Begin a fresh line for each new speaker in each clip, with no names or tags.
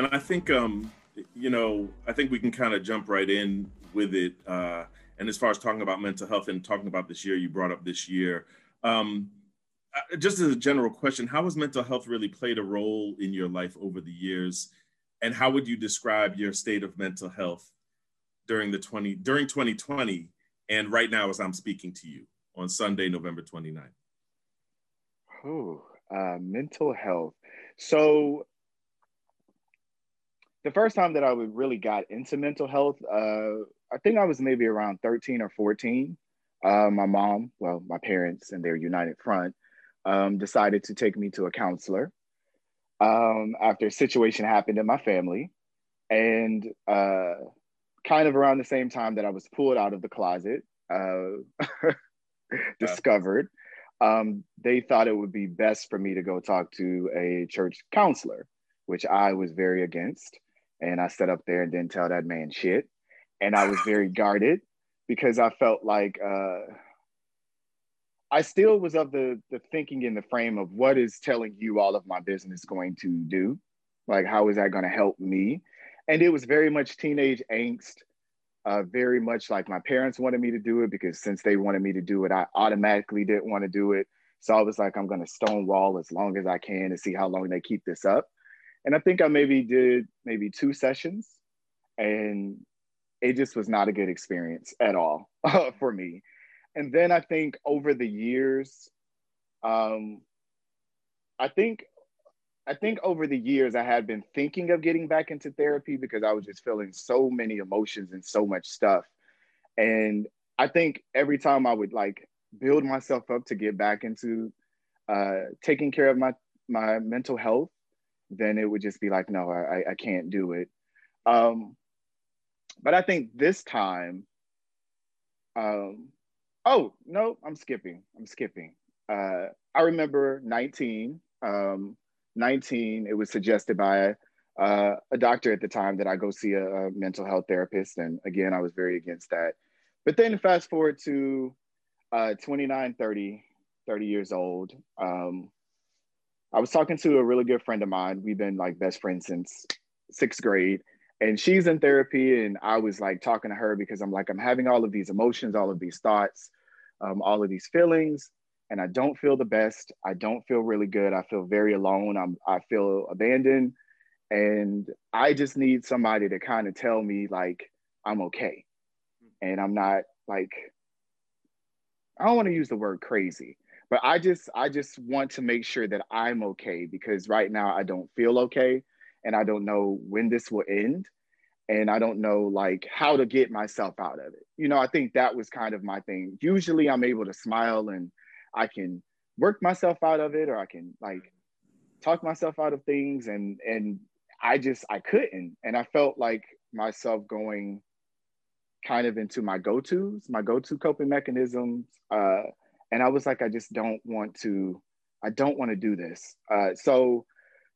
And I think um, you know, I think we can kind of jump right in with it. Uh, and as far as talking about mental health and talking about this year, you brought up this year. Um, uh, just as a general question, how has mental health really played a role in your life over the years? And how would you describe your state of mental health during the 20 during 2020 and right now as I'm speaking to you on Sunday, November 29th?
Oh, uh, mental health. So the first time that I really got into mental health, uh, I think I was maybe around 13 or 14. Uh, my mom, well, my parents and their united front, um, decided to take me to a counselor um, after a situation happened in my family. And uh, kind of around the same time that I was pulled out of the closet, uh, discovered, um, they thought it would be best for me to go talk to a church counselor, which I was very against. And I sat up there and didn't tell that man shit. And I was very guarded because I felt like uh, I still was of the the thinking in the frame of what is telling you all of my business going to do, like how is that going to help me? And it was very much teenage angst, uh, very much like my parents wanted me to do it because since they wanted me to do it, I automatically didn't want to do it. So I was like, I'm going to stonewall as long as I can to see how long they keep this up. And I think I maybe did maybe two sessions, and it just was not a good experience at all for me and then I think over the years, um, I think I think over the years I had been thinking of getting back into therapy because I was just feeling so many emotions and so much stuff. And I think every time I would like build myself up to get back into uh, taking care of my my mental health, then it would just be like, no, I, I can't do it. Um, but I think this time, um, Oh no, I'm skipping. I'm skipping. Uh, I remember 19. Um, 19. It was suggested by uh, a doctor at the time that I go see a, a, mental health therapist, and again, I was very against that. But then fast forward to uh, 29, 30, 30 years old. Um, I was talking to a really good friend of mine. We've been like best friends since sixth grade and she's in therapy and i was like talking to her because i'm like i'm having all of these emotions all of these thoughts um, all of these feelings and i don't feel the best i don't feel really good i feel very alone I'm, i feel abandoned and i just need somebody to kind of tell me like i'm okay hmm. and i'm not like i don't want to use the word crazy but i just i just want to make sure that i'm okay because right now i don't feel okay and I don't know when this will end. And I don't know like how to get myself out of it. You know, I think that was kind of my thing. Usually I'm able to smile and I can work myself out of it or I can like talk myself out of things and and I just I couldn't. And I felt like myself going kind of into my go-tos, my go-to coping mechanisms. Uh, and I was like, I just don't want to, I don't want to do this. Uh, so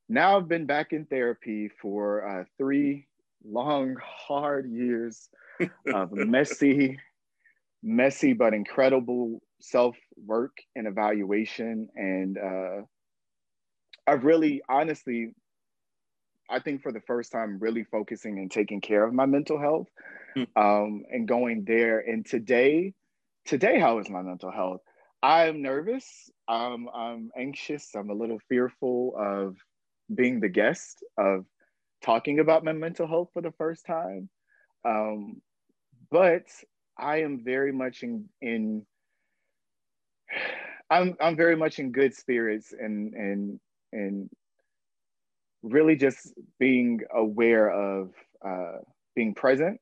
now I've been back in therapy for uh, three long, hard years of messy, messy but incredible self work and evaluation. And uh, I've really, honestly, I think for the first time, really focusing and taking care of my mental health mm. um, and going there. And today, today, how is my mental health? I'm nervous. Um, I'm anxious. I'm a little fearful of being the guest of talking about my mental health for the first time. Um, but I am very much in, in I'm I'm very much in good spirits and and and really just being aware of uh, being present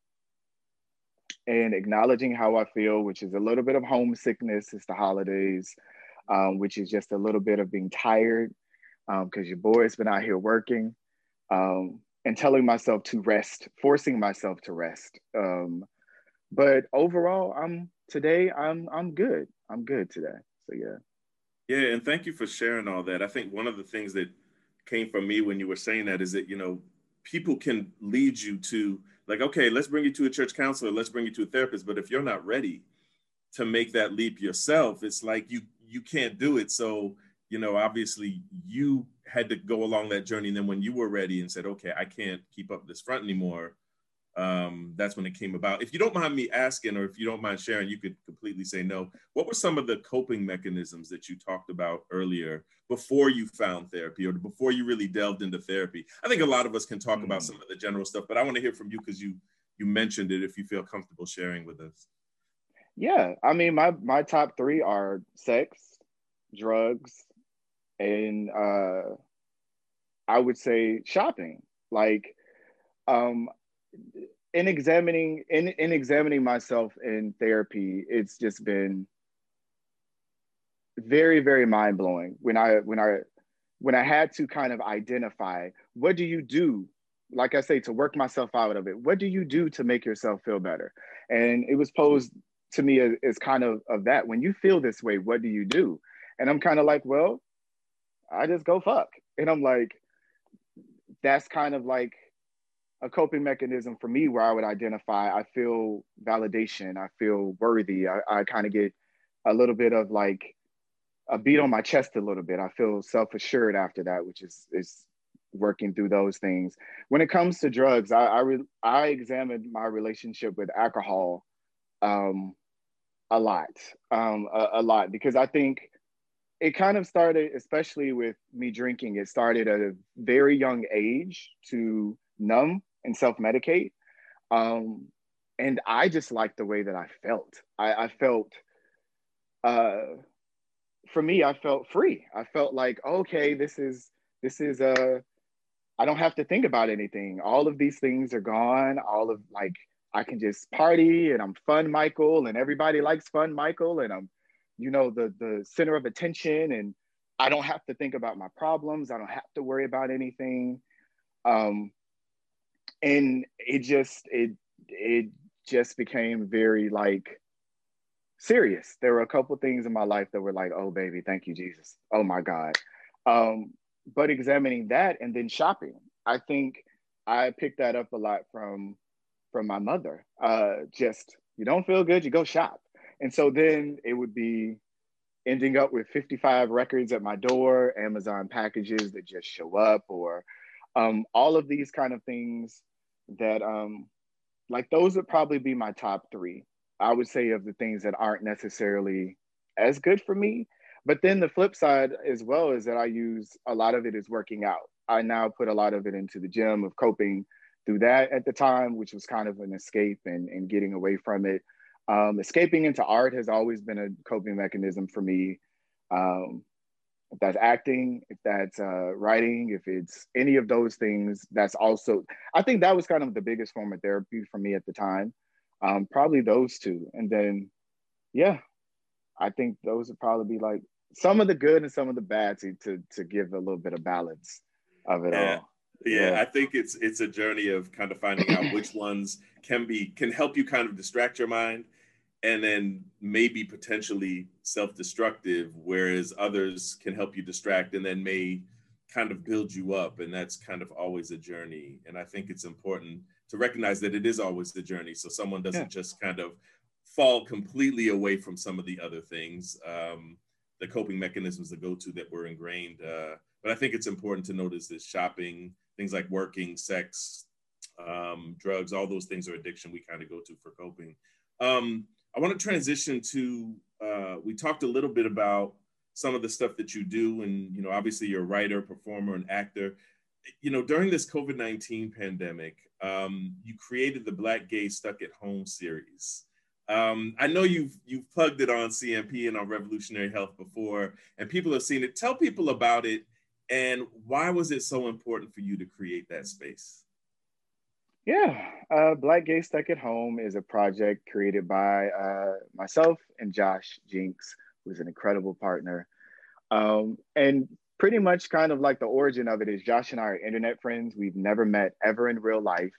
and acknowledging how I feel, which is a little bit of homesickness. It's the holidays, um, which is just a little bit of being tired because um, your boy's been out here working um, and telling myself to rest, forcing myself to rest. Um, but overall, I'm today. I'm I'm good. I'm good today. So yeah.
Yeah, and thank you for sharing all that. I think one of the things that came from me when you were saying that is that you know people can lead you to like okay let's bring you to a church counselor let's bring you to a therapist but if you're not ready to make that leap yourself, it's like you you can't do it. So you know, obviously you had to go along that journey. And then when you were ready and said, okay, I can't keep up this front anymore, um, that's when it came about. If you don't mind me asking, or if you don't mind sharing, you could completely say no. What were some of the coping mechanisms that you talked about earlier before you found therapy or before you really delved into therapy? I think a lot of us can talk mm. about some of the general stuff, but I want to hear from you because you you mentioned it if you feel comfortable sharing with us.
Yeah, I mean my my top 3 are sex, drugs, and uh I would say shopping. Like um in examining in, in examining myself in therapy, it's just been very, very mind-blowing when I when I when I had to kind of identify what do you do like I say, to work myself out of it. What do you do to make yourself feel better? And it was posed to me as, as, kind of of that. When you feel this way, what do you do? And I'm kind of like, well, I just go fuck. And I'm like, that's kind of like a coping mechanism for me where I would identify I feel validation, I feel worthy, I, I kind of get a little bit of like a beat on my chest a little bit. I feel self-assured after that, which is is working through those things. When it comes to drugs, I I, re- I examined my relationship with alcohol um, a lot, um, a, a lot because I think it kind of started, especially with me drinking, it started at a very young age to numb and self medicate. Um, and I just liked the way that I felt. I, I felt, uh, for me, I felt free. I felt like, okay, this is, this is, uh, I don't have to think about anything. All of these things are gone. All of like, I can just party and I'm fun Michael and everybody likes fun Michael and I'm you know the the center of attention and i don't have to think about my problems i don't have to worry about anything um and it just it it just became very like serious. There were a couple things in my life that were like oh baby thank you jesus. Oh my god. Um but examining that and then shopping i think i picked that up a lot from from my mother. Uh just you don't feel good you go shop. And so then it would be ending up with 55 records at my door, Amazon packages that just show up, or um, all of these kind of things that, um, like, those would probably be my top three. I would say of the things that aren't necessarily as good for me. But then the flip side as well is that I use a lot of it is working out. I now put a lot of it into the gym of coping through that at the time, which was kind of an escape and, and getting away from it. Um, escaping into art has always been a coping mechanism for me. Um, if that's acting, if that's uh, writing, if it's any of those things, that's also, I think that was kind of the biggest form of therapy for me at the time. Um, probably those two. And then, yeah, I think those would probably be like some of the good and some of the bad to, to, to give a little bit of balance of it
yeah.
all.
Yeah, yeah, I think it's it's a journey of kind of finding out which ones can be can help you kind of distract your mind and then maybe potentially self-destructive whereas others can help you distract and then may kind of build you up and that's kind of always a journey. And i think it's important to recognize that it is always the journey so someone doesn't yeah. just kind of fall completely away from some of the other things. Um, the coping mechanisms the go-to that were ingrained uh, but i think it's important to notice that shopping things like working sex um, drugs all those things are addiction we kind of go to for coping. Um, I want to transition to uh, we talked a little bit about some of the stuff that you do, and you know, obviously you're a writer, performer, and actor. You know, during this COVID nineteen pandemic, um, you created the Black Gay Stuck at Home series. Um, I know you've you've plugged it on CNP and on Revolutionary Health before, and people have seen it. Tell people about it, and why was it so important for you to create that space?
Yeah, uh, Black Gay Stuck at Home is a project created by uh, myself and Josh Jinks, who's an incredible partner. Um, and pretty much kind of like the origin of it is Josh and I are internet friends. We've never met ever in real life.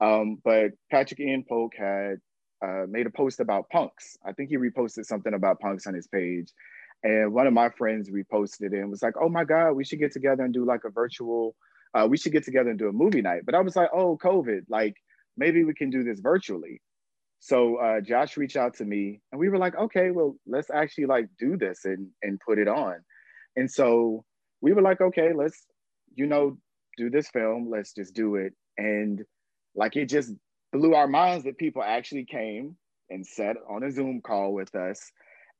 Um, but Patrick Ian Polk had uh, made a post about punks. I think he reposted something about punks on his page. And one of my friends reposted it and was like, oh my God, we should get together and do like a virtual uh, we should get together and do a movie night. But I was like, oh, COVID, like maybe we can do this virtually. So uh, Josh reached out to me, and we were like, okay, well, let's actually like do this and and put it on. And so we were like, okay, let's you know do this film. Let's just do it. And like it just blew our minds that people actually came and sat on a Zoom call with us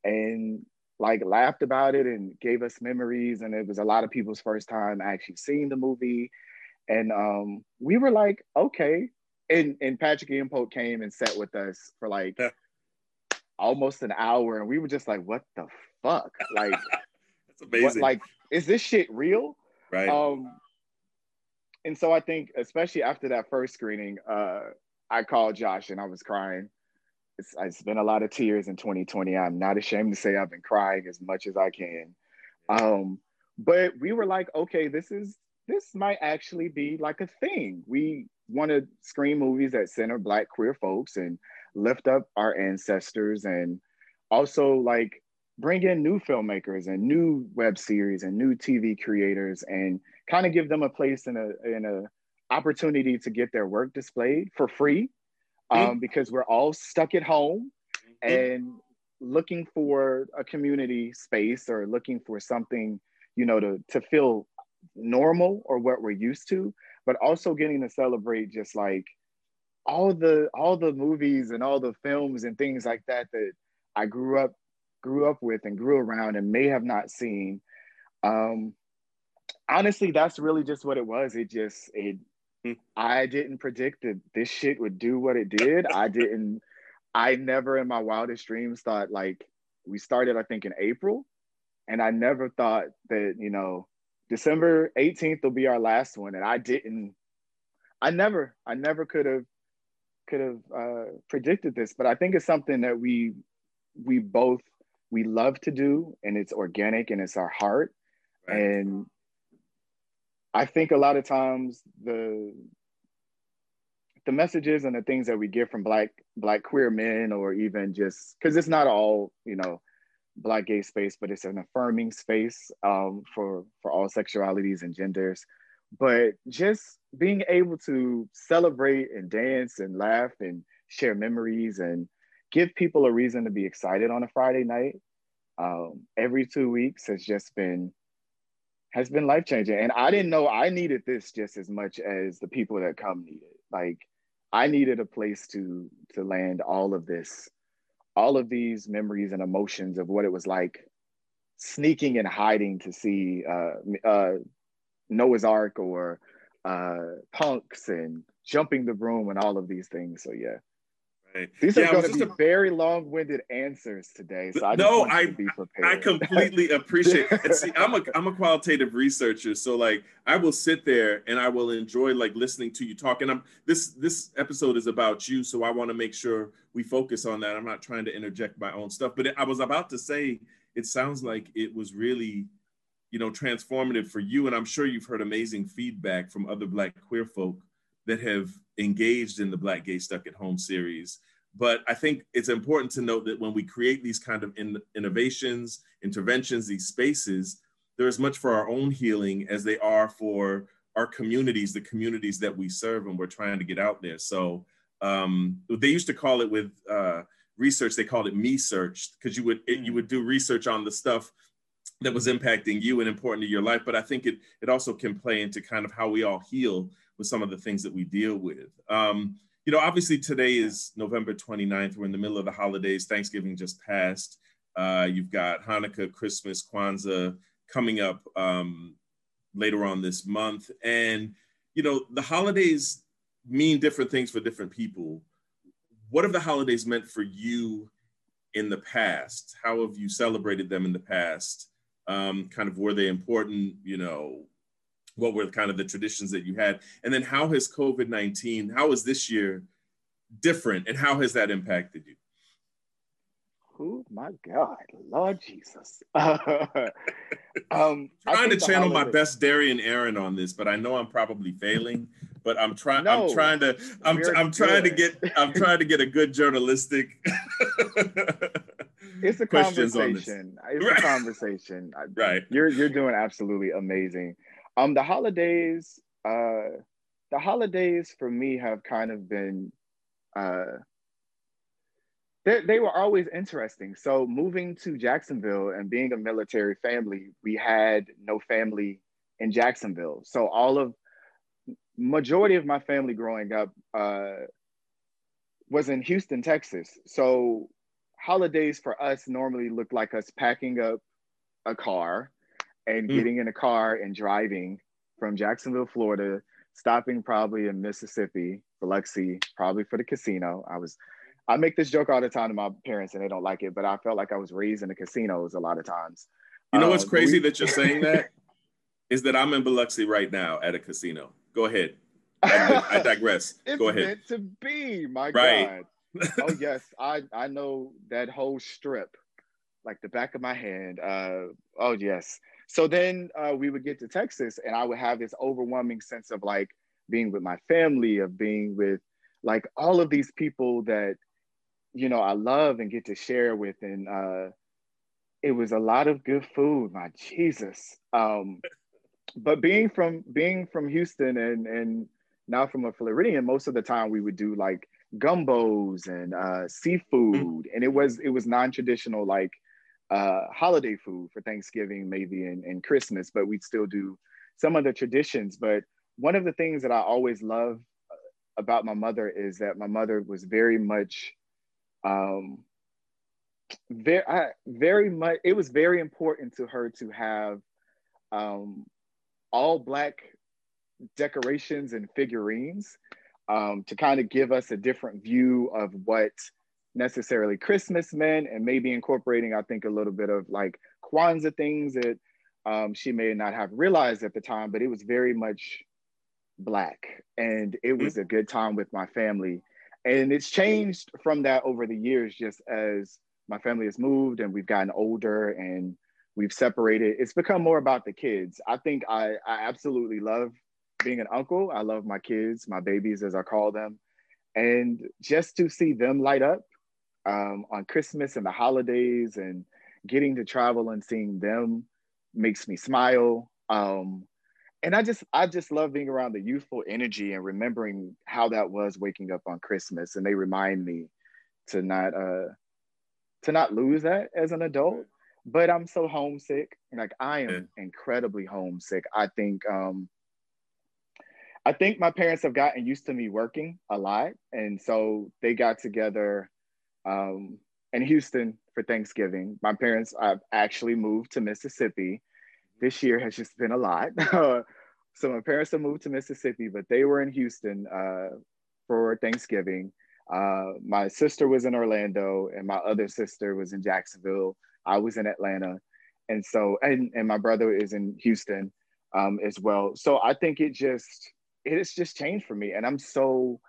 and like laughed about it and gave us memories. And it was a lot of people's first time actually seeing the movie. And um, we were like, okay. And and Patrick Polk came and sat with us for like yeah. almost an hour. And we were just like, what the fuck? Like
that's amazing. What,
like, is this shit real?
Right.
Um, and so I think, especially after that first screening, uh, I called Josh and I was crying. It's, it's been a lot of tears in 2020. I'm not ashamed to say I've been crying as much as I can. Um, but we were like, okay, this is this might actually be like a thing. We want to screen movies that center Black queer folks and lift up our ancestors and also like bring in new filmmakers and new web series and new TV creators and kind of give them a place in a in a opportunity to get their work displayed for free um, mm-hmm. because we're all stuck at home mm-hmm. and looking for a community space or looking for something you know to to feel normal or what we're used to but also getting to celebrate just like all the all the movies and all the films and things like that that I grew up grew up with and grew around and may have not seen um honestly, that's really just what it was. It just it. I didn't predict that this shit would do what it did. I didn't I never in my wildest dreams thought like we started, I think, in April. And I never thought that, you know, December 18th will be our last one. And I didn't, I never, I never could have could have uh, predicted this, but I think it's something that we we both we love to do and it's organic and it's our heart. Right. And I think a lot of times the the messages and the things that we get from black black queer men or even just because it's not all you know black gay space but it's an affirming space um, for for all sexualities and genders. But just being able to celebrate and dance and laugh and share memories and give people a reason to be excited on a friday night um, every two weeks has just been has been life changing. And I didn't know I needed this just as much as the people that come needed. Like I needed a place to to land all of this, all of these memories and emotions of what it was like sneaking and hiding to see uh, uh, Noah's Arc or uh, punks and jumping the broom and all of these things. So yeah. Right. These yeah, are going to be a... very long-winded answers today. So I no, I
I completely appreciate. it. see, I'm a I'm a qualitative researcher, so like I will sit there and I will enjoy like listening to you talk. And I'm this this episode is about you, so I want to make sure we focus on that. I'm not trying to interject my own stuff, but it, I was about to say it sounds like it was really you know transformative for you, and I'm sure you've heard amazing feedback from other Black queer folk that have engaged in the Black Gay Stuck at Home series. But I think it's important to note that when we create these kind of in, innovations, interventions, these spaces, they're as much for our own healing as they are for our communities, the communities that we serve and we're trying to get out there. So um, they used to call it with uh, research, they called it me search because you would it, you would do research on the stuff that was impacting you and important to your life. But I think it it also can play into kind of how we all heal with some of the things that we deal with. Um, you know, obviously today is November 29th. We're in the middle of the holidays. Thanksgiving just passed. Uh, you've got Hanukkah, Christmas, Kwanzaa coming up um, later on this month. And, you know, the holidays mean different things for different people. What have the holidays meant for you in the past? How have you celebrated them in the past? Um, kind of were they important? You know, what were kind of the traditions that you had? And then how has covid-19 how is this year different and how has that impacted you?
Oh my god lord jesus.
Um trying to channel my best darian aaron on this but i know i'm probably failing but i'm trying no, i'm trying to i'm, I'm trying to get i'm trying to get a good journalistic
it's a conversation it's right. a conversation
right
you're you're doing absolutely amazing um, the holidays, uh, the holidays for me have kind of been, uh, they, they were always interesting. So moving to Jacksonville and being a military family, we had no family in Jacksonville. So all of majority of my family growing up uh, was in Houston, Texas. So holidays for us normally look like us packing up a car and mm. getting in a car and driving from Jacksonville, Florida, stopping probably in Mississippi, Biloxi, probably for the casino. I was I make this joke all the time to my parents and they don't like it, but I felt like I was raised in the casinos a lot of times.
You know what's um, crazy we, that you're saying that is that I'm in Biloxi right now at a casino. Go ahead. I, I digress. Go ahead.
meant to be, my right. God. Oh yes, I I know that whole strip like the back of my hand. Uh, oh yes. So then uh, we would get to Texas, and I would have this overwhelming sense of like being with my family, of being with like all of these people that you know I love and get to share with, and uh, it was a lot of good food. My Jesus. Um, but being from being from Houston and and now from a Floridian, most of the time we would do like gumbos and uh, seafood, and it was it was non-traditional like uh, holiday food for Thanksgiving, maybe and, and Christmas, but we'd still do some of the traditions. But one of the things that I always love uh, about my mother is that my mother was very much, um, very, I, very much. It was very important to her to have um, all black decorations and figurines um, to kind of give us a different view of what necessarily Christmas meant, and maybe incorporating, I think, a little bit of like Kwanzaa things that um, she may not have realized at the time, but it was very much Black. And it was a good time with my family. And it's changed from that over the years, just as my family has moved and we've gotten older and we've separated. It's become more about the kids. I think I, I absolutely love being an uncle. I love my kids, my babies, as I call them. And just to see them light up um, on Christmas and the holidays and getting to travel and seeing them makes me smile. Um, and I just I just love being around the youthful energy and remembering how that was waking up on Christmas. And they remind me to not uh to not lose that as an adult. But I'm so homesick. Like I am incredibly homesick. I think um I think my parents have gotten used to me working a lot. And so they got together um, in Houston for Thanksgiving. My parents have actually moved to Mississippi. This year has just been a lot. so my parents have moved to Mississippi, but they were in Houston uh, for Thanksgiving. Uh, my sister was in Orlando, and my other sister was in Jacksonville. I was in Atlanta, and so and and my brother is in Houston um, as well. So I think it just it has just changed for me, and I'm so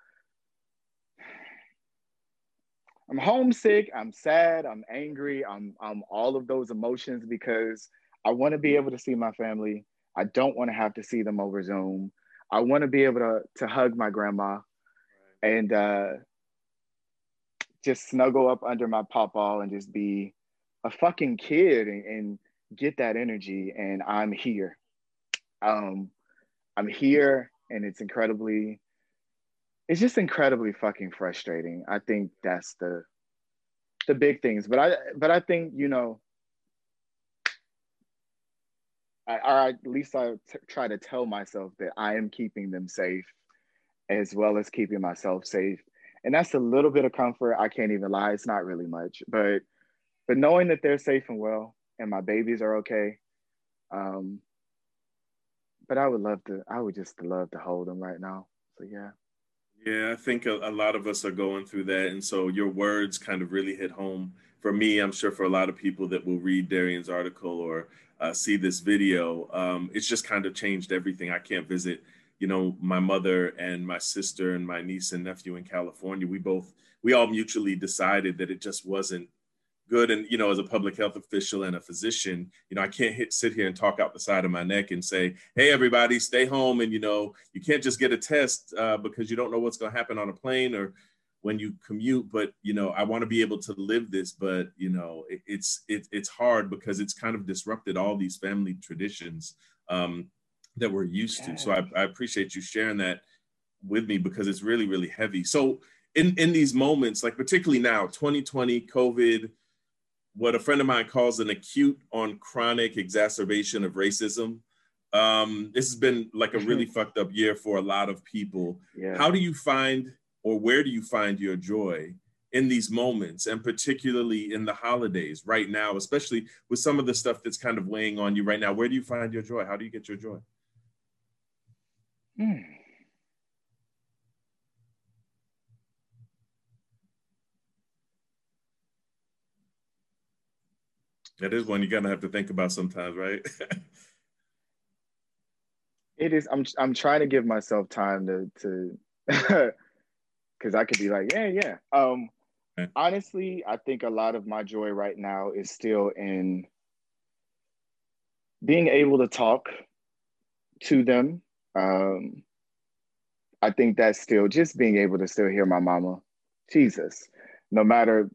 I'm homesick, I'm sad, I'm angry, I'm I'm all of those emotions because I want to be able to see my family. I don't want to have to see them over Zoom. I want to be able to to hug my grandma and uh, just snuggle up under my papa and just be a fucking kid and, and get that energy. And I'm here. Um, I'm here, and it's incredibly it's just incredibly fucking frustrating. I think that's the the big things. But I but I think you know, I, or at least I t- try to tell myself that I am keeping them safe, as well as keeping myself safe, and that's a little bit of comfort. I can't even lie; it's not really much, but but knowing that they're safe and well, and my babies are okay. Um, but I would love to. I would just love to hold them right now. So yeah.
Yeah, I think a, a, lot of us are going through that. And so your words kind of really hit home for me. I'm sure for a lot of people that will read Darian's article or uh, see this video, um, it's just kind of changed everything. I can't visit, you know, my mother and my sister and my niece and nephew in California. We both, we all mutually decided that it just wasn't good and you know as a public health official and a physician you know i can't hit, sit here and talk out the side of my neck and say hey everybody stay home. And you know you can't just get a test uh, because you don't know what's going to happen on a plane or when you commute but you know i want to be able to live this but you know it, it's it, it's hard because it's kind of disrupted all these family traditions um, that we're used to. So I, I appreciate you sharing that with me because it's really really heavy. So in in these moments, like particularly now, 2020, COVID, what a friend of mine calls an acute on chronic exacerbation of racism. Um, this has been like a really fucked up year for a lot of people. Yeah. How do you find, or where do you find your joy in these moments, and particularly in the holidays right now, especially with some of the stuff that's kind of weighing on you right now? Where do you find your joy? How do you get your joy? Hmm. That is one you're gonna have to think about sometimes, right?
it is. I'm I'm trying to give myself time to to because I could be like, yeah, yeah. Um, okay. honestly, I think a lot of my joy right now is still in being able to talk to them. Um, I think that's still just being able to still hear my mama. Jesus, no matter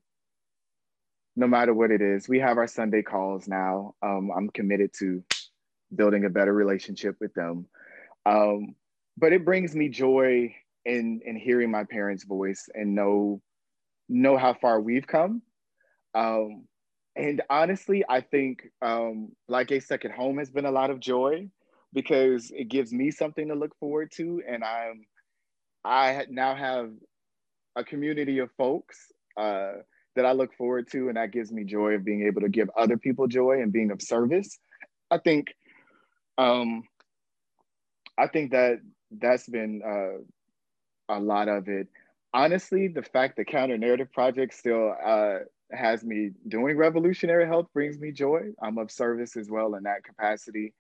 no matter what it is. We have our Sunday calls now. Um, I'm committed to building a better relationship with them. Um, but it brings me joy in in hearing my parents' voice and know know how far we've come. Um, and honestly, I think um, like a second home has been a lot of joy because it gives me something to look forward to, and I'm I now have a community of folks uh, that I look forward to, and that gives me joy of being able to give other people joy and being of service. I think, um, I think that that's been uh, a lot of it. Honestly, the fact that Counter Narrative Project still uh, has me doing revolutionary health brings me joy. I'm of service as well in that capacity.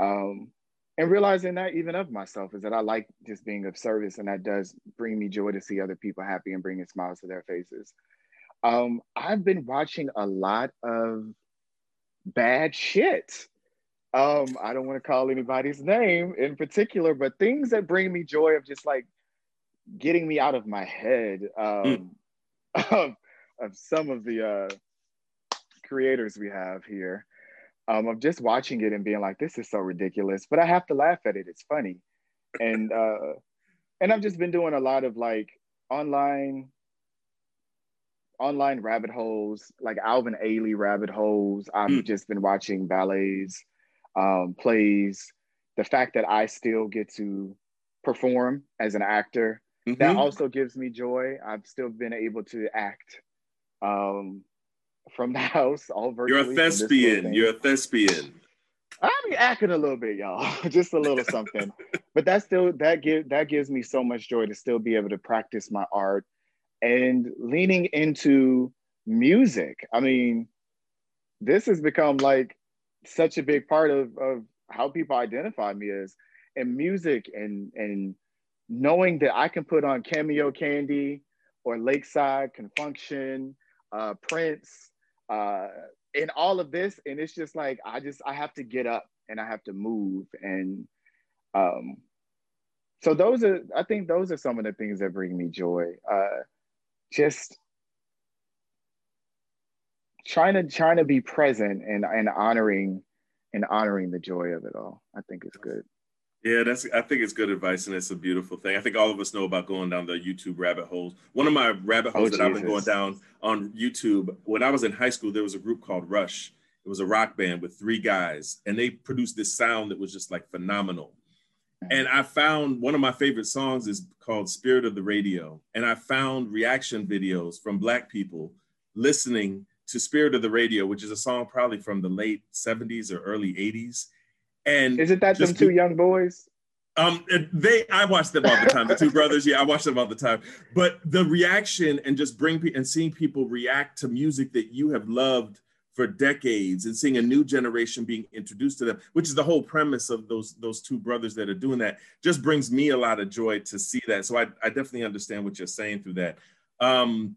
Um, and realizing that even of myself is that I like just being of service, and that does bring me joy to see other people happy and bringing smiles to their faces. Um, I've been watching a lot of bad shit. Um, I don't want to call anybody's name in particular, but things that bring me joy of just like getting me out of my head um, mm. of, of some of the uh, creators we have here. Um, of just watching it and being like, this is so ridiculous, but I have to laugh at it. It's funny. And uh, and I've just been doing a lot of like online online rabbit holes, like Alvin Ailey rabbit holes. I've mm. just been watching ballets, um, plays. The fact that I still get to perform as an actor, mm-hmm. that also gives me joy. I've still been able to act um, from the house all virtually.
You're a thespian. You're a thespian.
I be acting a little bit, y'all, just a little something. but that still that give that gives me so much joy to still be able to practice my art and leaning into music. I mean, this has become like such a big part of, of how people identify me as and music and and knowing that I can put on Cameo Candy or Lakeside Con Funk Shun, uh, Prince, uh, and all of this, and it's just like I just I have to get up and I have to move, and um, so those are I think those are some of the things that bring me joy. Uh, just trying to trying to be present and and honoring and honoring the joy of it all. I think it's good.
Yeah, that's I think it's good advice and it's a beautiful thing. I think all of us know about going down the YouTube rabbit holes. One of my rabbit oh, holes oh, that Jesus. I've been going down on YouTube, when I was in high school, there was a group called Rush. It was a rock band with three guys, and they produced this sound that was just like phenomenal. And I found one of my favorite songs is called Spirit of the Radio. And I found reaction videos from Black people listening to Spirit of the Radio, which is a song probably from the late 70s or early 80s. And
is it that them two young boys?
Um, they I watch them all the time. The two brothers, yeah, I watch them all the time. But the reaction and just bring and seeing people react to music that you have loved for decades and seeing a new generation being introduced to them, which is the whole premise of those those two brothers that are doing that, just brings me a lot of joy to see that. So I, I definitely understand what you're saying through that. Um,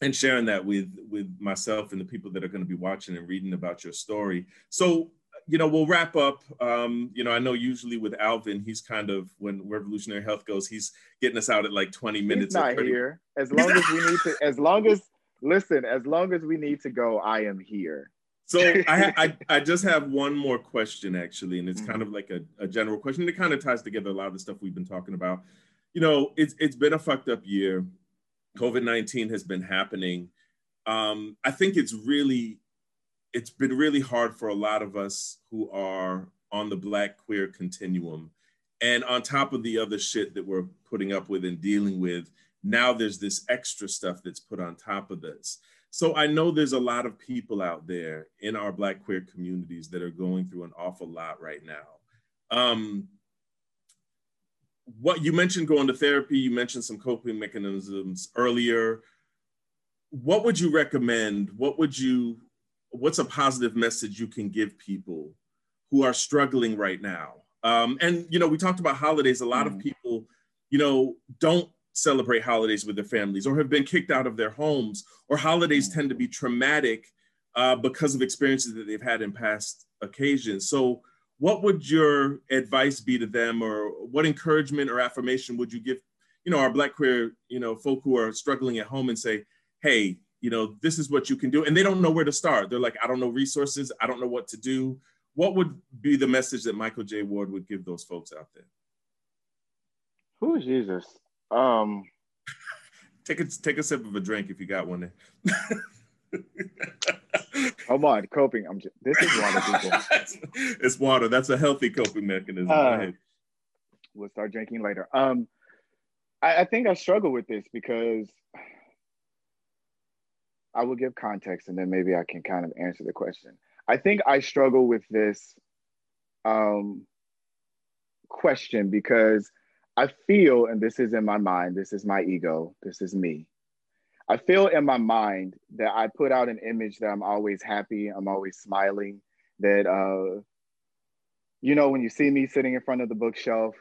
and sharing that with with myself and the people that are going to be watching and reading about your story. So you know, we'll wrap up. Um, you know, I know usually with Alvin, he's kind of when Revolutionary Health goes, he's getting us out at like 20 minutes.
He's not 30... here. As long as we need to, as long as listen, as long as we need to go, I am here.
So I, ha- I, I just have one more question actually, and it's mm-hmm. kind of like a, a general question. It kind of ties together a lot of the stuff we've been talking about. You know, it's it's been a fucked up year. COVID 19 has been happening, um, I think it's really, it's been really hard for a lot of us who are on the Black queer continuum. And on top of the other shit that we're putting up with and dealing with, now there's this extra stuff that's put on top of this. So I know there's a lot of people out there in our Black queer communities that are going through an awful lot right now. Um, what you mentioned going to therapy, you mentioned some coping mechanisms earlier. What would you recommend? What would you, what's a positive message you can give people who are struggling right now? Um, and, you know, we talked about holidays. A lot mm. of people, you know, don't celebrate holidays with their families or have been kicked out of their homes, or holidays tend to be traumatic uh, because of experiences that they've had in past occasions. So, what would your advice be to them or what encouragement or affirmation would you give you know our black queer you know folk who are struggling at home and say hey you know this is what you can do and they don't know where to start. They're like i don't know resources. I don't know what to do. What would be the message that michael j. Ward would give those folks out there?
Who is jesus um
take a take a sip of a drink if you got one
Come on, coping. I'm just, this is water, people.
it's water. That's a healthy coping mechanism. Uh,
we'll start drinking later. Um, I, I think I struggle with this because I will give context and then maybe I can kind of answer the question. I think I struggle with this um, question because I feel, and this is in my mind, this is my ego, this is me. I feel in my mind that I put out an image that I'm always happy, I'm always smiling, that uh, you know, when you see me sitting in front of the bookshelf,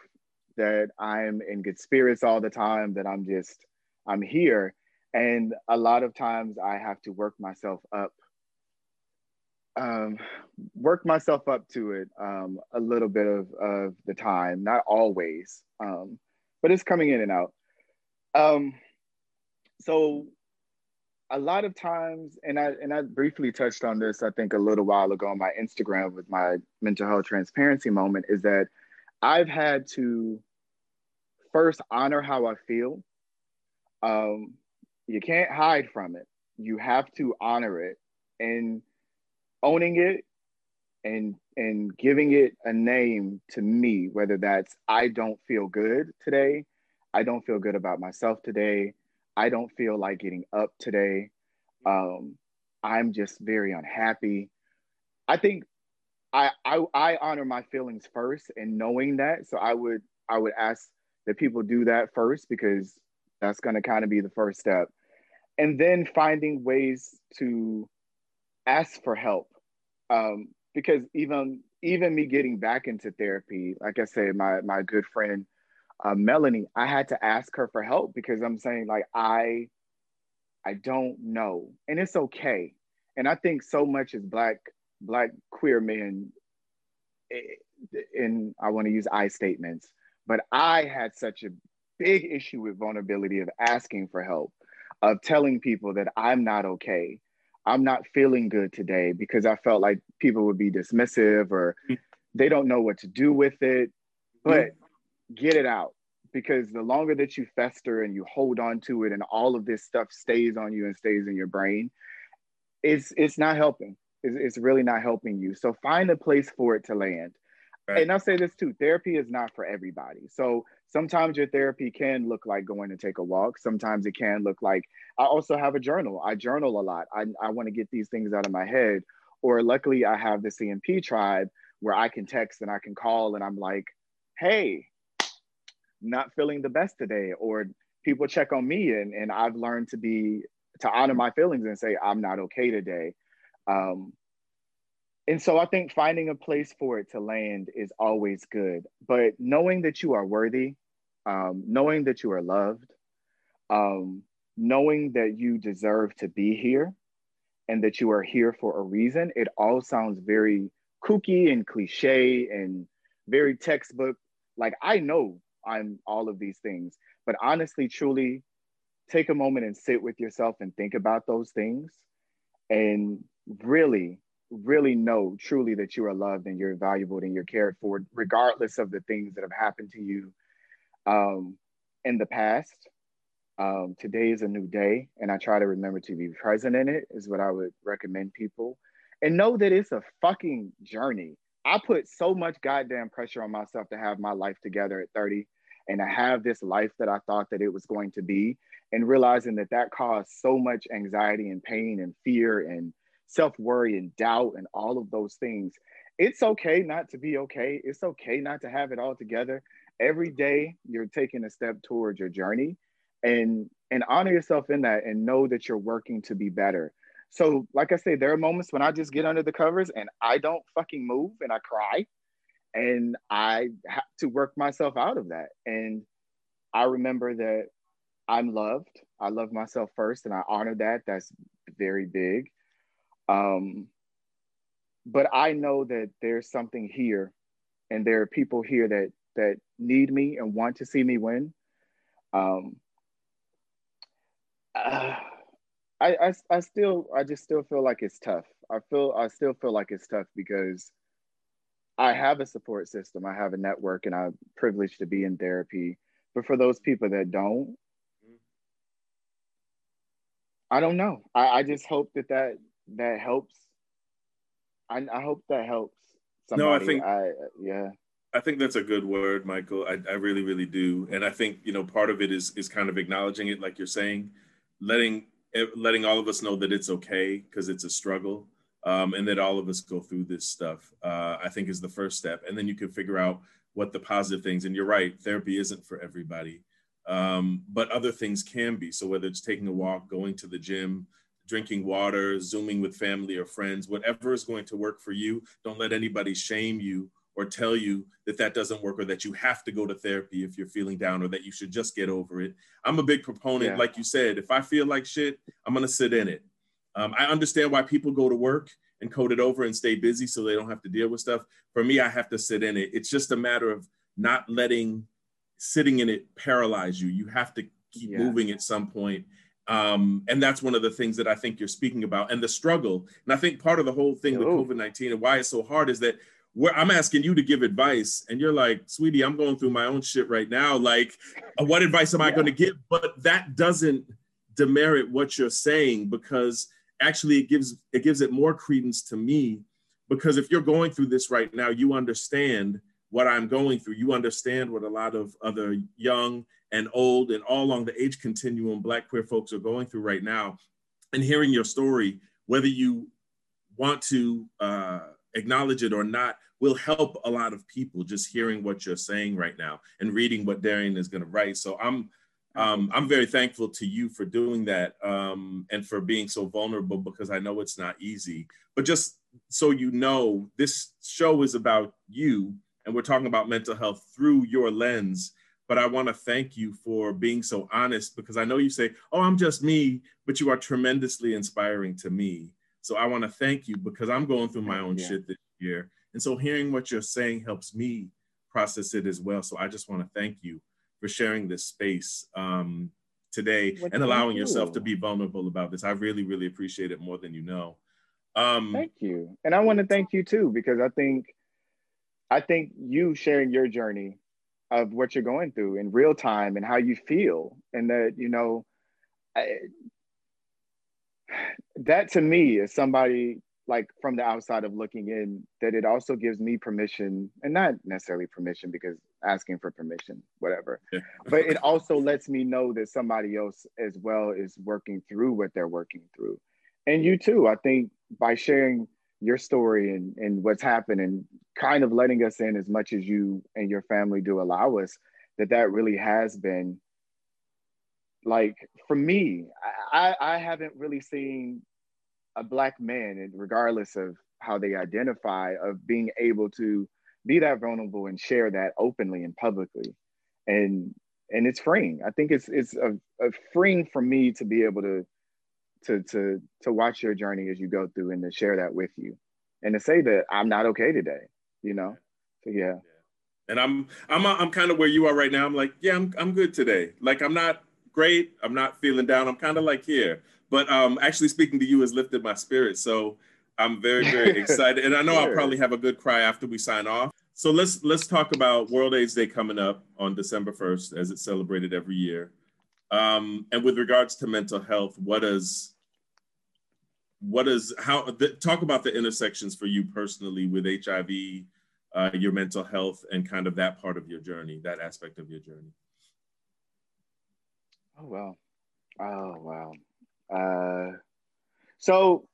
that I'm in good spirits all the time, that I'm just, I'm here. And a lot of times I have to work myself up, um, work myself up to it um, a little bit of, of the time, not always, um, but it's coming in and out. Um, so a lot of times, and I and I briefly touched on this, I think a little while ago on my Instagram with my mental health transparency moment, is that I've had to first honor how I feel. Um, you can't hide from it. You have to honor it and owning it and and giving it a name to me, whether that's I don't feel good today, I don't feel good about myself today, I don't feel like getting up today. Um, I'm just very unhappy. I think I, I I honor my feelings first and knowing that. So I would I would ask that people do that first because that's going to kind of be the first step. And then finding ways to ask for help. Um, because even even me getting back into therapy, like I said, my my good friend uh, Melanie, I had to ask her for help because I'm saying like I I don't know, and it's okay. And I think so much as black black queer men, and I want to use I statements, but I had such a big issue with vulnerability of asking for help, of telling people that I'm not okay. I'm not feeling good today because I felt like people would be dismissive or mm-hmm. they don't know what to do with it. But get it out because the longer that you fester and you hold on to it and all of this stuff stays on you and stays in your brain it's it's not helping it's, it's really not helping you so find a place for it to land right. and i'll say this too therapy is not for everybody. So sometimes your therapy can look like going to take a walk. Sometimes it can look like i also have a journal. I journal a lot. I, I want to get these things out of my head. Or luckily i have the cnp tribe where i can text and i can call and i'm like hey not feeling the best today. Or people check on me and, and I've learned to be to honor my feelings and say I'm not okay today. Um, and so I think finding a place for it to land is always good, but knowing that you are worthy, um, knowing that you are loved, um, knowing that you deserve to be here and that you are here for a reason, it all sounds very kooky and cliche and very textbook. Like I know I'm all of these things. But honestly, truly, take a moment and sit with yourself and think about those things and really, really know truly that you are loved and you're valuable and you're cared for, regardless of the things that have happened to you um, in the past. Um, today is a new day, and I try to remember to be present in it, is what I would recommend people. And know that it's a fucking journey. I put so much goddamn pressure on myself to have my life together at 30 and to have this life that I thought that it was going to be, and realizing that that caused so much anxiety and pain and fear and self worry and doubt and all of those things. It's okay not to be okay. It's okay not to have it all together. Every day you're taking a step towards your journey and and honor yourself in that and know that you're working to be better. So, like I say there are moments when I just get under the covers and I don't fucking move and I cry and I have to work myself out of that. And I remember that I'm loved. I love myself first and I honor that. That's very big. Um, but I know that there's something here and there are people here that that need me and want to see me win. Um, uh, I, I, I still I just still feel like it's tough. I feel I still feel like it's tough because I have a support system. I have a network and I'm privileged to be in therapy. But for those people that don't, I don't know. I, I just hope that that that helps. I, I hope that helps.
Somebody. No, I think
I yeah.
I think that's a good word, Michael. I, I really, really do. And I think, you know, part of it is is kind of acknowledging it, like you're saying, letting letting all of us know that it's okay because it's a struggle um, and that all of us go through this stuff uh, i think is the first step and then you can figure out what the positive things and you're right therapy isn't for everybody um, but other things can be so whether it's taking a walk going to the gym drinking water zooming with family or friends whatever is going to work for you don't let anybody shame you or tell you that that doesn't work or that you have to go to therapy if you're feeling down or that you should just get over it. I'm a big proponent, yeah. like you said, if I feel like shit, I'm going to sit in it. Um, I understand why people go to work and code it over and stay busy so they don't have to deal with stuff. For me, I have to sit in it. It's just a matter of not letting sitting in it paralyze you. You have to keep yeah. moving at some point. Um, and that's one of the things that I think you're speaking about and the struggle. And I think part of the whole thing with COVID 19 and why it's so hard is that where I'm asking you to give advice, and you're like, sweetie, I'm going through my own shit right now. Like, uh, what advice am I going to give? But that doesn't demerit what you're saying because actually it gives it gives it more credence to me because if you're going through this right now, you understand what I'm going through. You understand what a lot of other young and old and all along the age continuum Black queer folks are going through right now. And hearing your story, whether you want to uh, acknowledge it or not will help a lot of people just hearing what you're saying right now and reading what Darian is going to write. So I'm um, I'm very thankful to you for doing that um, and for being so vulnerable because I know it's not easy. But just so you know, this show is about you and we're talking about mental health through your lens. But I want to thank you for being so honest because I know you say, Oh, I'm just me, but you are tremendously inspiring to me. So I want to thank you because I'm going through my own yeah. shit this year. And so hearing what you're saying helps me process it as well. So I just want to thank you for sharing this space um, today well, and allowing you. yourself to be vulnerable about this. I really, really appreciate it more than you know.
Um, thank you. And I want to thank you too, because I think, I think you sharing your journey of what you're going through in real time and how you feel and that, you know, I, that to me is somebody like from the outside of looking in that it also gives me permission and not necessarily permission because asking for permission whatever yeah. but it also lets me know that somebody else as well is working through what they're working through and you too i think by sharing your story and, and what's happened and kind of letting us in as much as you and your family do allow us that that really has been like for me I, I haven't really seen a black man and regardless of how they identify of being able to be that vulnerable and share that openly and publicly. And and it's freeing. I think it's it's a, a freeing for me to be able to to to to watch your journey as you go through and to share that with you and to say that i'm not okay today you know so yeah
and i'm i'm i'm kind of where you are right now i'm like yeah i'm, I'm good today like i'm not great. I'm not feeling down. I'm kind of like here. But um, actually speaking to you has lifted my spirit. So I'm very, very excited. And I know sure. I'll probably have a good cry after we sign off. So let's let's talk about World AIDS Day coming up on December 1st as it's celebrated every year. Um, and with regards to mental health, what is what is how the, talk about the intersections for you personally with HIV, uh, your mental health, and kind of that part of your journey, that aspect of your journey.
Oh wow, oh wow. Uh, so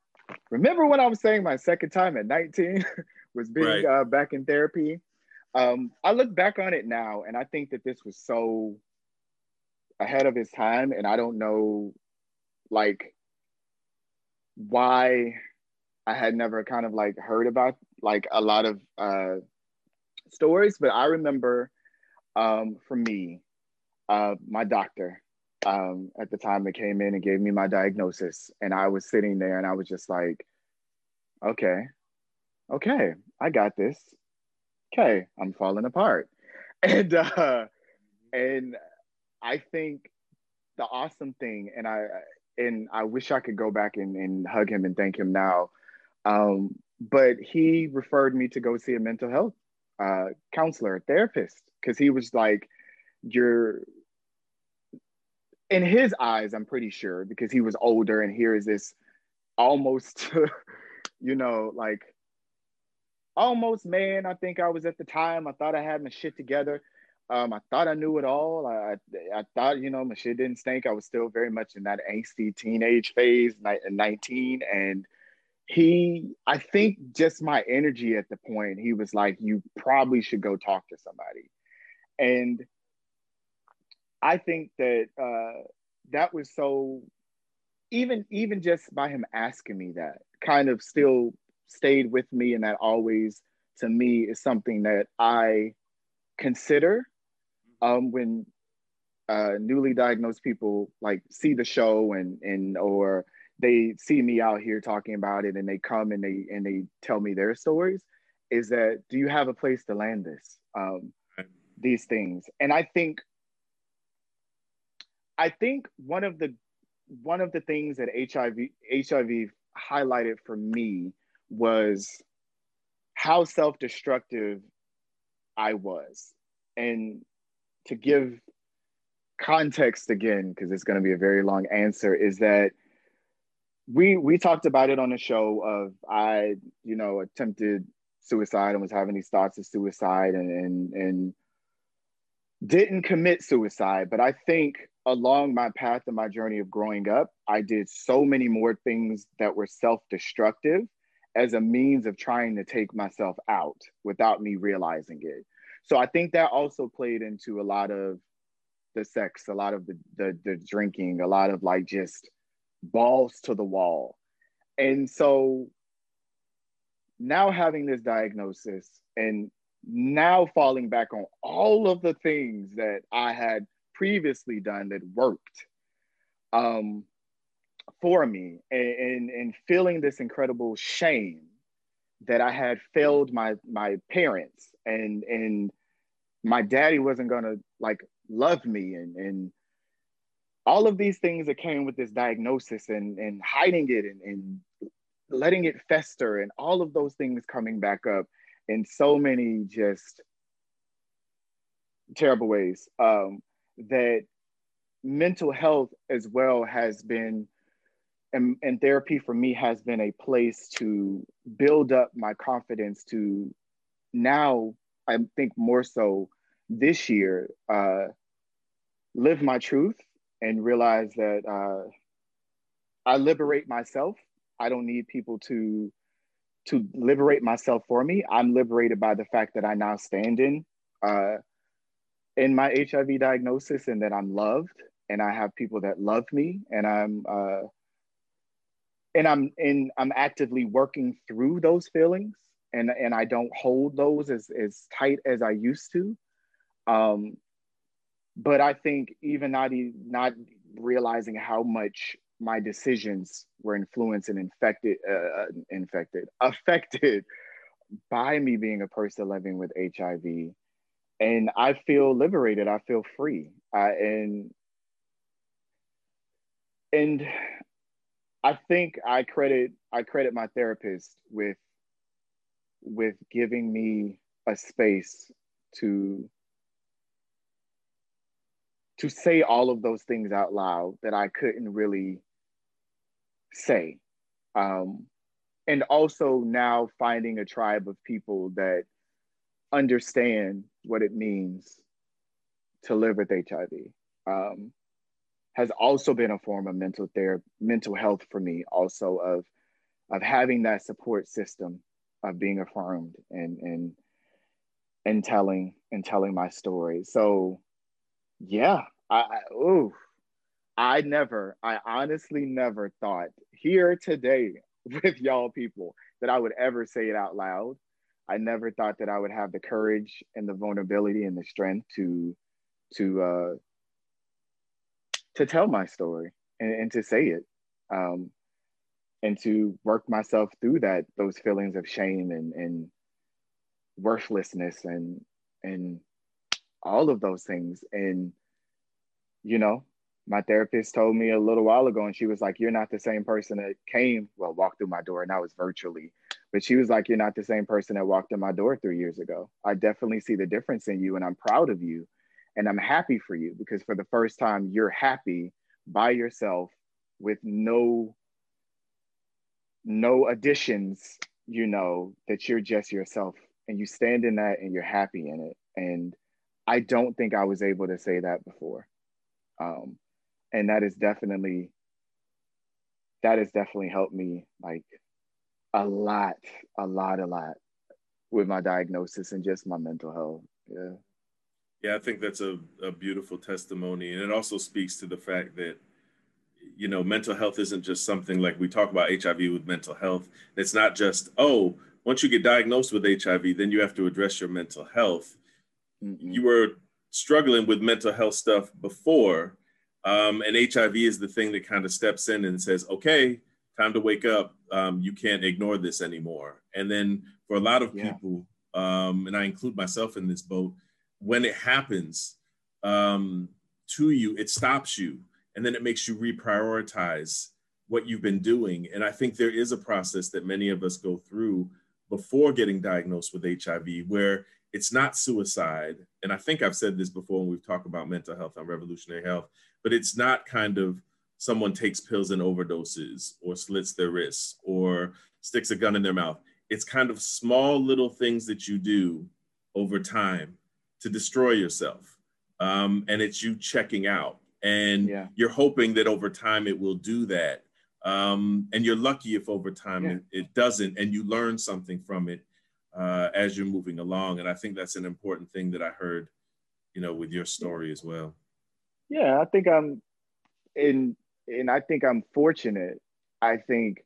remember when I was saying my second time at 19 was being right. uh, back in therapy? Um, I look back on it now, and I think that this was so ahead of his time, and I don't know, like, why I had never kind of like heard about like a lot of uh, stories, but I remember um, for me, uh, my doctor um, at the time that came in and gave me my diagnosis, and I was sitting there and I was just like, okay, okay, I got this. Okay, I'm falling apart, and uh, and I think the awesome thing, and I and I wish I could go back and, and hug him and thank him now. Um, but he referred me to go see a mental health uh, counselor, a therapist, because he was like, "You're." In his eyes, I'm pretty sure because he was older, and here is this almost, you know, like almost man. I think I was at the time. I thought I had my shit together. Um, I thought I knew it all. I, I thought, you know, my shit didn't stink. I was still very much in that angsty teenage phase, 19. And he, I think just my energy at the point, he was like, you probably should go talk to somebody. And I think that uh, that was so, even, even just by him asking me that kind of still stayed with me. And that always, to me, is something that I consider um, when uh, newly diagnosed people like see the show and and or they see me out here talking about it and they come and they and they tell me their stories is that do you have a place to land this? Um, these things. And i think i think one of the one of the things that hiv hiv highlighted for me was how self-destructive i was. And to give context again, because it's going to be a very long answer, is that we we talked about it on the show of I, you know, attempted suicide and was having these thoughts of suicide and and and didn't commit suicide, but I think along my path and my journey of growing up, I did so many more things that were self-destructive as a means of trying to take myself out without me realizing it. So I think that also played into a lot of the sex, a lot of the, the, the drinking, a lot of like just balls to the wall. And so now having this diagnosis and now falling back on all of the things that I had previously done that worked um, for me and, and, and feeling this incredible shame that I had failed my my parents and and my daddy wasn't gonna like love me and and all of these things that came with this diagnosis and and hiding it and, and letting it fester and all of those things coming back up in so many just terrible ways um, that mental health as well has been and, and therapy for me has been a place to build up my confidence to now I think more so this year, uh, live my truth and realize that uh, I liberate myself. I don't need people to to liberate myself for me. I'm liberated by the fact that I now stand in uh, in my HIV diagnosis and that I'm loved and I have people that love me and I'm uh, and I'm in I'm actively working through those feelings and and I don't hold those as as tight as I used to. Um, but I think even not not realizing how much my decisions were influenced and infected, uh, uh infected, affected by me being a person living with HIV, and I feel liberated. I feel free, uh, and and I think I credit I credit my therapist with with giving me a space to to say all of those things out loud that I couldn't really say. Um, and also now finding a tribe of people that understand what it means to live with HIV um, has also been a form of mental therapy, mental health for me. Also of of having that support system of being affirmed and and and telling and telling my story. So yeah, I, I ooh, I never, I honestly never thought here today with y'all people that I would ever say it out loud. I never thought that I would have the courage and the vulnerability and the strength to to uh to tell my story and, and to say it. Um and to work myself through that those feelings of shame and and worthlessness and and all of those things. And you know my therapist told me a little while ago and she was like you're not the same person that came well walked through my door and that was virtually but she was like you're not the same person that walked in my door three years ago. I definitely see the difference in you and i'm proud of you and i'm happy for you because for the first time you're happy by yourself with no no additions, you know, that you're just yourself and you stand in that and you're happy in it. And I don't think I was able to say that before. Um, and that is definitely, that has definitely helped me like a lot, a lot, a lot with my diagnosis and just my mental health. Yeah.
Yeah, I think that's a, a beautiful testimony. And it also speaks to the fact that you know, mental health isn't just something like we talk about HIV with mental health. It's not just, oh, once you get diagnosed with HIV, then you have to address your mental health. Mm-hmm. You were struggling with mental health stuff before, um, and HIV is the thing that kind of steps in and says, okay, time to wake up. Um, you can't ignore this anymore. And then for a lot of yeah. people, um, and I include myself in this boat, when it happens um, to you, it stops you and then it makes you reprioritize what you've been doing. And I think there is a process that many of us go through before getting diagnosed with HIV where it's not suicide. And I think I've said this before when we've talked about mental health on revolutionary health, but it's not kind of someone takes pills and overdoses or slits their wrists or sticks a gun in their mouth. It's kind of small little things that you do over time to destroy yourself. Um, and it's you checking out and yeah. you're hoping that over time it will do that. Um, and you're lucky if over time yeah. it, it, doesn't and you learn something from it uh, as you're moving along. And i think that's an important thing that i heard you know with your story as well.
Yeah i think i'm in and i think i'm fortunate. I think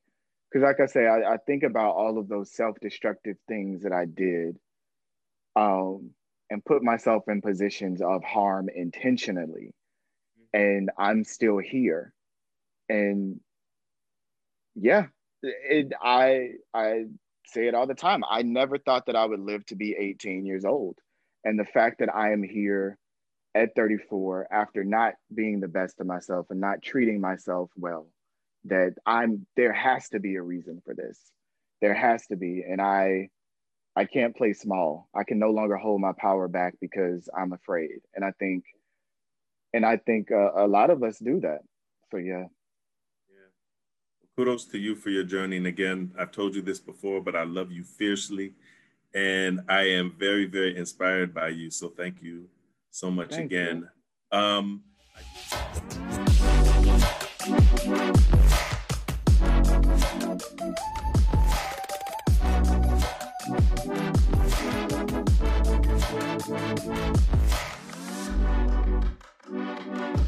because like i say I, I think about all of those self-destructive things that i did um, and put myself in positions of harm intentionally and I'm still here. And yeah, it, I I say it all the time. I never thought that I would live to be 18 years old. And the fact that I am here at 34 after not being the best of myself and not treating myself well, that I'm there has to be a reason for this. There has to be. And I I can't play small. I can no longer hold my power back because I'm afraid. And I think and I think uh, a lot of us do that. So yeah.
Yeah. Kudos to you for your journey. And again, I've told you this before, but I love you fiercely, and I am very, very inspired by you. So thank you so much thank again. You. Um, I- thank you